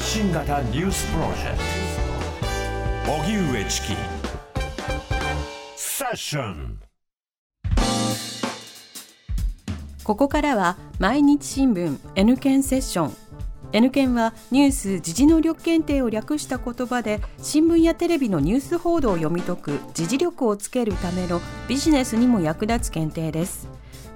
発信型ニュースプロジェクト。荻上チキ。セッション。ここからは毎日新聞 N 検セッション。N 検はニュース・時事能力検定を略した言葉で新聞やテレビのニュース報道を読み解く時事力をつけるためのビジネスにも役立つ検定です。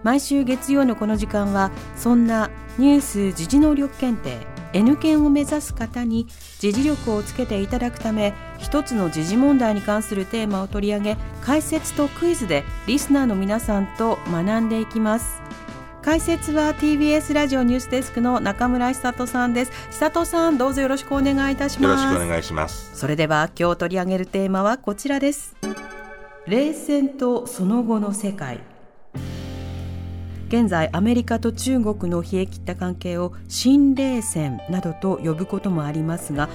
毎週月曜のこの時間はそんなニュース・時事能力検定。N 検を目指す方に時事力をつけていただくため一つの時事問題に関するテーマを取り上げ解説とクイズでリスナーの皆さんと学んでいきます。解説は TBS ラジオニュースデスクの中村久人さんです。久人さんどうぞよろしくお願いいたします。よろしくお願いします。それでは今日取り上げるテーマはこちらです。冷戦とその後の世界現在アメリカと中国の冷え切った関係を新冷戦などと呼ぶこともありますが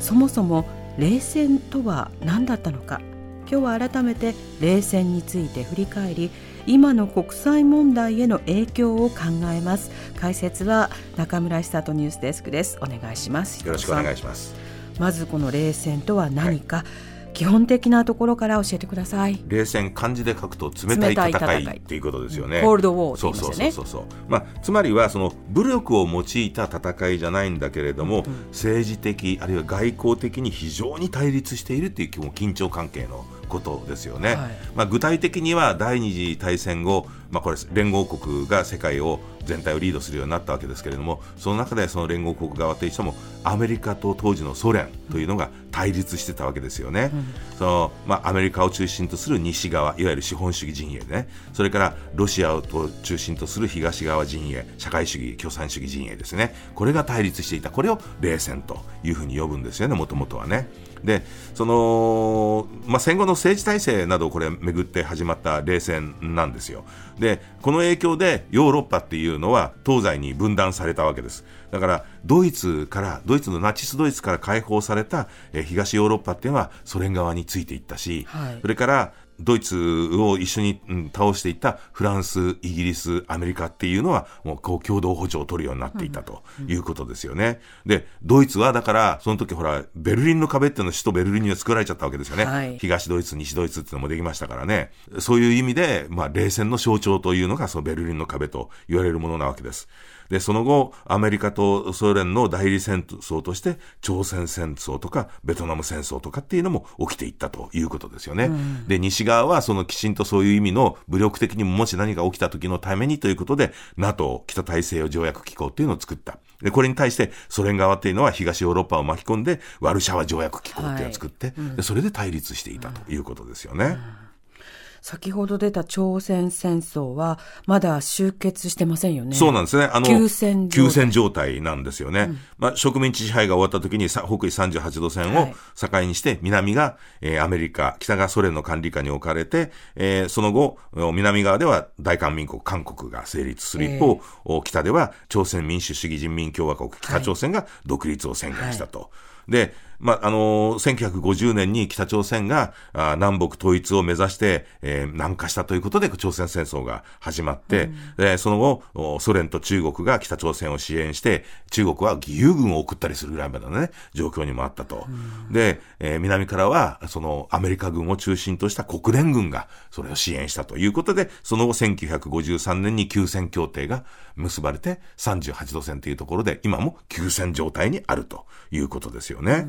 そもそも冷戦とは何だったのか。今日は改めて冷戦について振り返り今の国際問題への影響を考えます。解説は中村久人ニュースデスクです。お願いします。よろしくお願いします。まずこの冷戦とは何か、はい基本的なところから教えてください。冷戦漢字で書くと冷たい戦いっていうことですよね。コールドウォーそうそうそうそうそう。まあつまりはその武力を用いた戦いじゃないんだけれども、うん、政治的あるいは外交的に非常に対立しているっていう緊張関係のことですよね、はい、まあ、具体的には第二次大戦後、まあ、これ連合国が世界を全体をリードするようになったわけですけれどもその中でその連合国側といってもアメリカと当時のソ連というのが対立してたわけですよね、うん、そのまあ、アメリカを中心とする西側いわゆる資本主義陣営ね。それからロシアを中心とする東側陣営社会主義共産主義陣営ですね。これが対立していた。これを冷戦というふうに呼ぶんですよねもともとはね。でその、まあ、戦後の政治体制などをこれ巡って始まった冷戦なんですよ。でこの影響でヨーロッパっていうのは東西に分断されたわけです。だからドイツからドイツのナチスドイツから解放された、え東ヨーロッパっていうのはソ連側についていったし、はい、それからドイツを一緒に、うん、倒していったフランス、イギリス、アメリカっていうのは、もうこう共同補助を取るようになっていたということですよね。うん、で、ドイツはだから、その時ほら、ベルリンの壁っていうのは首都ベルリンには作られちゃったわけですよね。はい、東ドイツ、西ドイツっていうのもできましたからね。そういう意味で、まあ、冷戦の象徴というのが、そのベルリンの壁と言われるものなわけです。で、その後、アメリカとソ連の代理戦争として、朝鮮戦争とか、ベトナム戦争とかっていうのも起きていったということですよね。うん、で、西側はそのきちんとそういう意味の武力的にももし何か起きた時のためにということで、NATO、北大西洋条約機構っていうのを作った。で、これに対してソ連側っていうのは東ヨーロッパを巻き込んで、ワルシャワ条約機構っていうのを作って、はいうん、でそれで対立していたということですよね。うん先ほど出た朝鮮戦争は、まだ終結してませんよね。そうなんですね。あの、休戦休戦状態なんですよね。うん、まあ、植民地支配が終わった時に、北緯38度線を境にして、南が、えー、アメリカ、北がソ連の管理下に置かれて、えー、その後、南側では大韓民国、韓国が成立する一方、えー、北では朝鮮民主主義人民共和国、北朝鮮が独立を宣言したと。はい、で、まあ、あのー、1950年に北朝鮮があ南北統一を目指して、えー、南下したということで朝鮮戦争が始まって、うん、その後、ソ連と中国が北朝鮮を支援して、中国は義勇軍を送ったりするぐらいまでのね、状況にもあったと。うん、で、えー、南からは、そのアメリカ軍を中心とした国連軍がそれを支援したということで、その後1953年に休戦協定が結ばれて、38度線というところで、今も休戦状態にあるということですよね。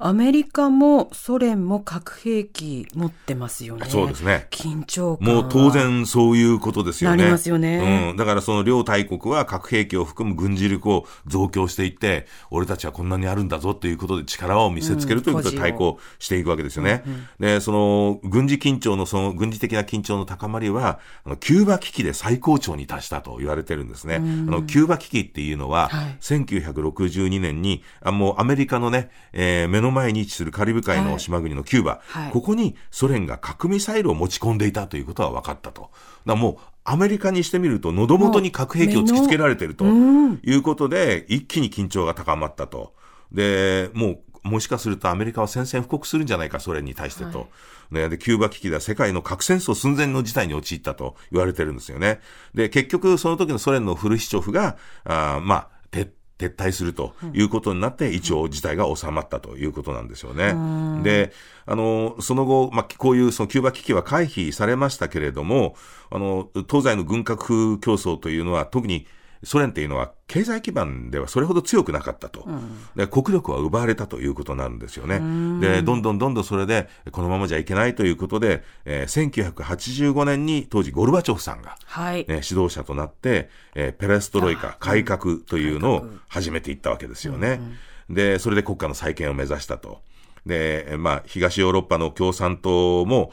うんアメリカもソ連も核兵器持ってますよね。そうですね。緊張感。もう当然そういうことですよね。なりますよね。うん。だからその両大国は核兵器を含む軍事力を増強していって、俺たちはこんなにあるんだぞということで力を見せつけるということで対抗していくわけですよね。うん、で、その軍事緊張の、その軍事的な緊張の高まりは、あのキューバ危機で最高潮に達したと言われてるんですね。うん、あの、キューバ危機っていうのは、はい、1962年に、あもうアメリカのね、えー、目のの前に位置するカリブ海の島国のキューバ、はいはい、ここにソ連が核ミサイルを持ち込んでいたということは分かったと。だもうアメリカにしてみると喉元に核兵器を突きつけられているということで、一気に緊張が高まったと。で、もうもしかするとアメリカは宣戦布告するんじゃないか、ソ連に対してと。はい、ね、で、キューバ危機では世界の核戦争寸前の事態に陥ったと言われてるんですよね。で、結局その時のソ連のフルシチョフが、あまあ、撤撤退するということになって、一応事態が収まったということなんですよね。で、あの、その後、まあ、こういうそのキューバ危機は回避されましたけれども、あの、東西の軍拡競争というのは特にソ連っていうのは経済基盤ではそれほど強くなかったと、うん、で国力は奪われたということになるんですよね。でどんどんどんどんそれでこのままじゃいけないということで、えー、1985年に当時ゴルバチョフさんが、はいね、指導者となって、えー、ペレストロイカ改革というのを始めていったわけですよね。でそれで国家の再建を目指したと。で、まあ、東ヨーロッパの共産党も、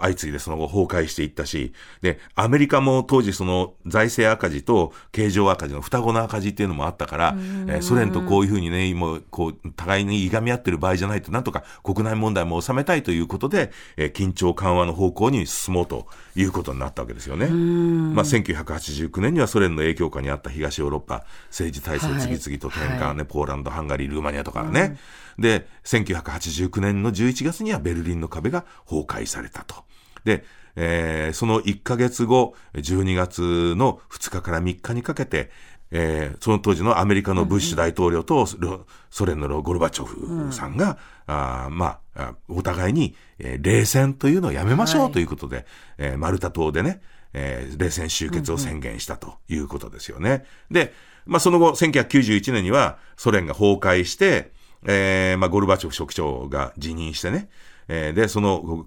相次いでその後崩壊していったし、で、アメリカも当時その財政赤字と経常赤字の双子の赤字っていうのもあったから、えソ連とこういうふうにね、今、こう、互いにいがみ合ってる場合じゃないと、なんとか国内問題も収めたいということで、え緊張緩和の方向に進もうということになったわけですよね。まあ、1989年にはソ連の影響下にあった東ヨーロッパ、政治体制次々と転換ね、はい、ポーランド、ハンガリー、ルーマニアとかね。で、1989年の11月にはベルリンの壁が崩壊されたと。で、えー、その1ヶ月後、12月の2日から3日にかけて、えー、その当時のアメリカのブッシュ大統領と、ソ連のゴルバチョフさんが、うん、あまあ、お互いに、えー、冷戦というのをやめましょうということで、はい、えー、マルタ島でね、えー、冷戦終結を宣言したということですよね。うんうん、で、まあ、その後、1991年にはソ連が崩壊して、えー、まあ、ゴルバチョフ書記長が辞任してね、えー、で、その、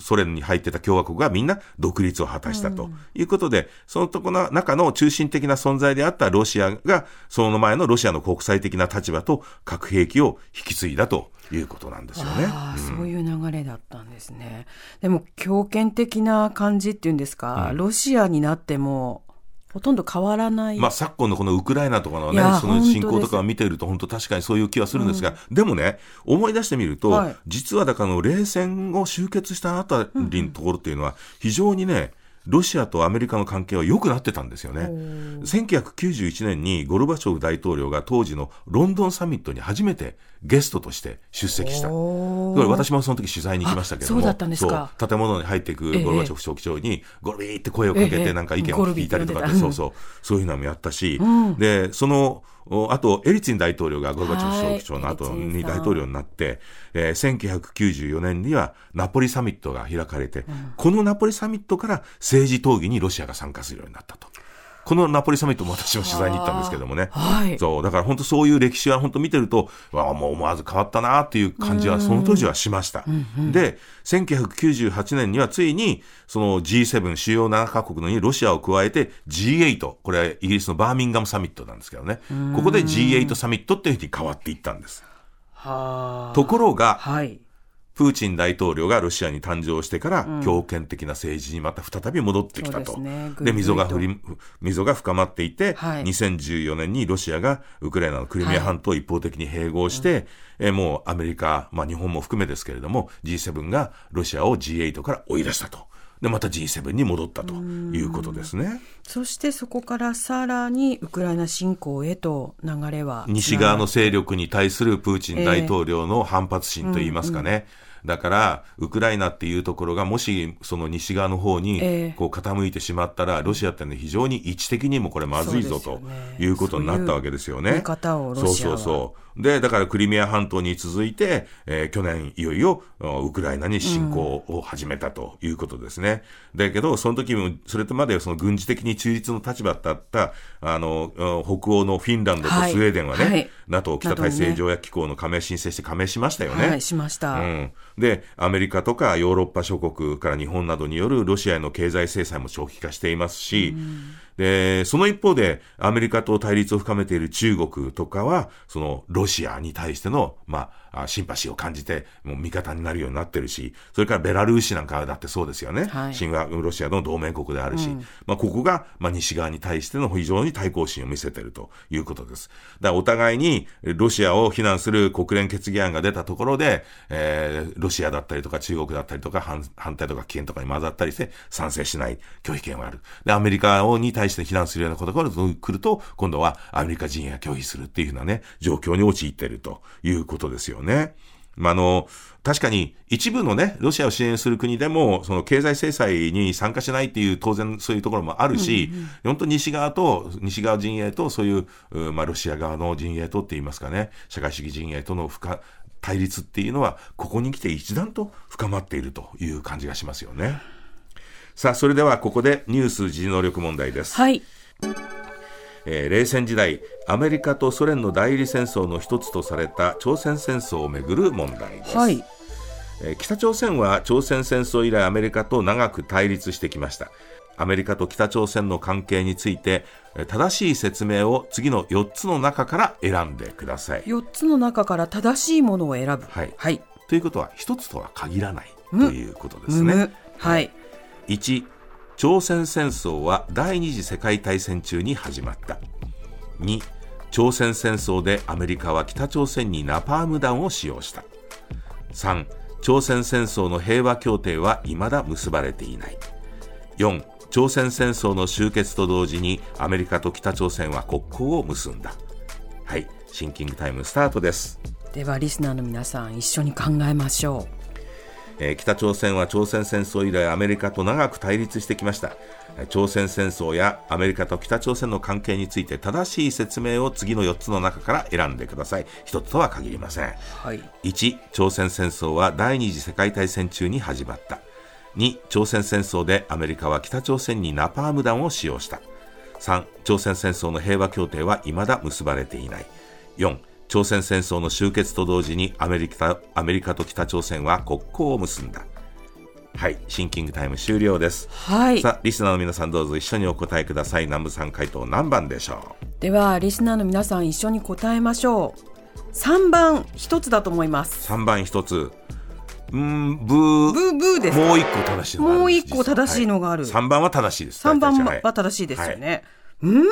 ソ連に入ってた共和国がみんな独立を果たしたということで、うん、そのとこの中の中心的な存在であったロシアが、その前のロシアの国際的な立場と核兵器を引き継いだということなんですよね。あうん、そういう流れだったんですね。でも強権的な感じっていうんですか、うん、ロシアになってもほとんど変わらない。まあ、昨今のこのウクライナとかのね、その侵攻とかを見ていると、本当確かにそういう気はするんですが、うん、でもね、思い出してみると、はい、実はだからの冷戦を終結したあたりのところっていうのは、非常にね、ロシアとアメリカの関係は良くなってたんですよね。1991年にゴルバチョフ大統領が当時のロンドンサミットに初めてゲストとして出席した。私もその時取材に行きましたけども、そう建物に入っていくゴルバチョフ書記長に、ゴルビーって声をかけて、なんか意見を聞いたりとかって、そうそう、そういうのもやったし、で、その、あと、エリツィン大統領がゴルバチョフ書記長の後に大統領になって、えー、1994年にはナポリサミットが開かれて、このナポリサミットから政治討議にロシアが参加するようになったと。このナポリサミットも私も取材に行ったんですけどもね。はい。そう、だから本当そういう歴史は本当見てると、わあ、もう思わず変わったなっていう感じはその当時はしました。うんうん、で、1998年にはついに、その G7 主要7カ国のにロシアを加えて G8、これはイギリスのバーミンガムサミットなんですけどね。ここで G8 サミットっていうふうに変わっていったんです。はところが、はい。プーチン大統領がロシアに誕生してから、強権的な政治にまた再び戻ってきたと。で、ね、溝が振り、溝が深まっていて、はい、2014年にロシアがウクライナのクリミア半島を一方的に併合して、はい、えもうアメリカ、まあ日本も含めですけれども、G7 がロシアを G8 から追い出したと。で、また G7 に戻ったということですね。そしてそこからさらにウクライナ侵攻へと流れは。西側の勢力に対するプーチン大統領の反発心といいますかね。えーうんうんだから、ウクライナっていうところが、もし、その西側の方に、こう、傾いてしまったら、ロシアってね、非常に位置的にもこれまずいぞ、ということになったわけですよね。そうそうそう。で、だからクリミア半島に続いて、えー、去年いよいよウクライナに侵攻を始めたということですね。うん、だけど、その時も、それとまでその軍事的に中立の立場だった、あの、北欧のフィンランドとスウェーデンはね、はいはい、NATO 北大西洋条約機構の加盟申請して加盟しましたよね。はい、しました。うん。で、アメリカとかヨーロッパ諸国から日本などによるロシアへの経済制裁も長期化していますし、うんで、その一方で、アメリカと対立を深めている中国とかは、そのロシアに対しての、まあ、シンパシーを感じて、もう味方になるようになってるし、それからベラルーシなんかだってそうですよね。はい、新ロシアの同盟国であるし、うん、まあ、ここが、まあ、西側に対しての非常に対抗心を見せているということです。だからお互いに、ロシアを非難する国連決議案が出たところで、えー、ロシアだったりとか中国だったりとか反反対とか危険とかに混ざったりして賛成しない拒否権はある。で、アメリカに対して非難するようなことが来ると、今度はアメリカ人が拒否するっていうふうなね、状況に陥っているということですよね。まあ、の確かに一部のね、ロシアを支援する国でも、その経済制裁に参加しないっていう、当然そういうところもあるし、うんうん、本当西側と、西側陣営と、そういう、まあ、ロシア側の陣営とって言いますかね、社会主義陣営との深対立っていうのは、ここに来て一段と深まっているという感じがしますよね。さあ、それではここでニュース自能力問題です。はい。えー、冷戦時代アメリカとソ連の代理戦争の一つとされた朝鮮戦争をめぐる問題です、はい、えー、北朝鮮は朝鮮戦争以来アメリカと長く対立してきました。アメリカと北朝鮮の関係について正しい説明を次の4つの中から選んでください。4つの中から正しいものを選ぶ。はい、はい、ということは1つとは限らないということですね、はい、1朝鮮戦争は第二次世界大戦中に始まった。2朝鮮戦争でアメリカは北朝鮮にナパーム弾を使用した。3朝鮮戦争の平和協定は未だ結ばれていない。4朝鮮戦争の終結と同時にアメリカと北朝鮮は国交を結んだ。はいシンキングタイムスタートです。ではリスナーの皆さん一緒に考えましょう。えー、北朝鮮は朝鮮戦争以来アメリカと長く対立してきました。朝鮮戦争やアメリカと北朝鮮の関係について正しい説明を次の4つの中から選んでください。1つとは限りません、はい、1朝鮮戦争は第二次世界大戦中に始まった。2朝鮮戦争でアメリカは北朝鮮にナパーム弾を使用した。3朝鮮戦争の平和協定は未だ結ばれていない。4朝鮮戦争の終結と同時にアメリカアメリカと北朝鮮は国交を結んだはい、シンキングタイム終了です。はい。さあ、リスナーの皆さんどうぞ一緒にお答えください。南部さん回答何番でしょう？では、リスナーの皆さん一緒に答えましょう。三番一つだと思います。三番一つ。うん、ブー。ブー、ブーです。もう一個正しいのがある。もう一個正しいのがある。三、はい、番は正しいです。三番は正しいですよね。はい、うん？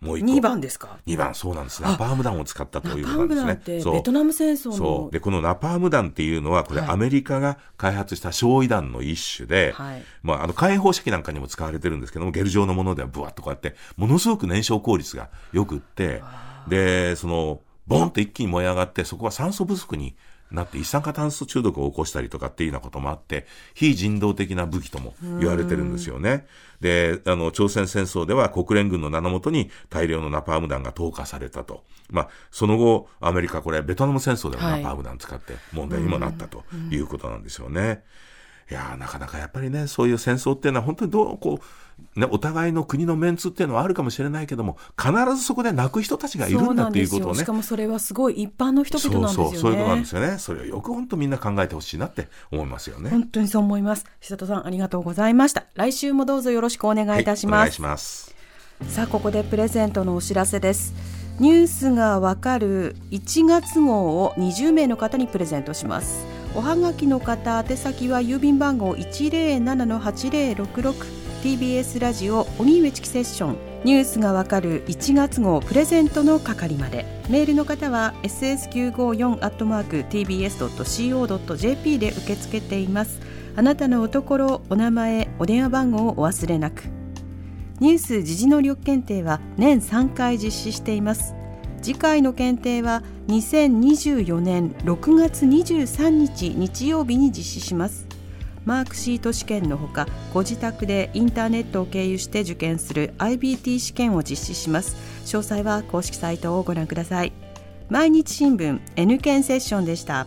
もう一個。2番ですか ?2 番、そうなんですナパーム弾を使ったということなんですね。ナパーム弾ってベトナム戦争の。そう。で、このナパーム弾っていうのは、これアメリカが開発した焼夷弾の一種で、はい、まあ、あの、火炎放射器なんかにも使われてるんですけども、ゲル状のものではブワッとこうやって、ものすごく燃焼効率がよくって、で、その、ボンって一気に燃え上がって、そこは酸素不足になって一酸化炭素中毒を起こしたりとかっていうようなこともあって、非人道的な武器とも言われてるんですよね。で、あの、朝鮮戦争では国連軍の名のもとに大量のナパーム弾が投下されたと。まあ、その後、アメリカ、これ、ベトナム戦争でもナパーム弾使って問題にもなったということなんですよね。いやなかなかやっぱりね、そういう戦争っていうのは本当にどう、こう、ね、お互いの国のメンツっていうのはあるかもしれないけども必ずそこで泣く人たちがいるんだっていうことをね。しかもそれはすごい一般の人々なんですよね。そうそういうことなんですよね。それをよく本当みんな考えてほしいなって思いますよね。本当にそう思います。久里さんありがとうございました。来週もどうぞよろしくお願いいたします、はい、お願いします。さあここでプレゼントのお知らせです。ニュースがわかる1月号を20名の方にプレゼントしますおはがきの方宛先は郵便番号107-8066 TBS ラジオ荻上チキセッション。ニュースがわかる1月号プレゼントの係まで。メールの方は ss954-tbs.co.jp で受け付けています。あなたのおところお名前お電話番号をお忘れなく。ニュース時事能力検定は年3回実施しています。次回の検定は2024年6月23日日曜日に実施します。マークシート試験のほかご自宅でインターネットを経由して受験する IBT 試験を実施します。詳細は公式サイトをご覧ください。毎日新聞 N 検セッションでした。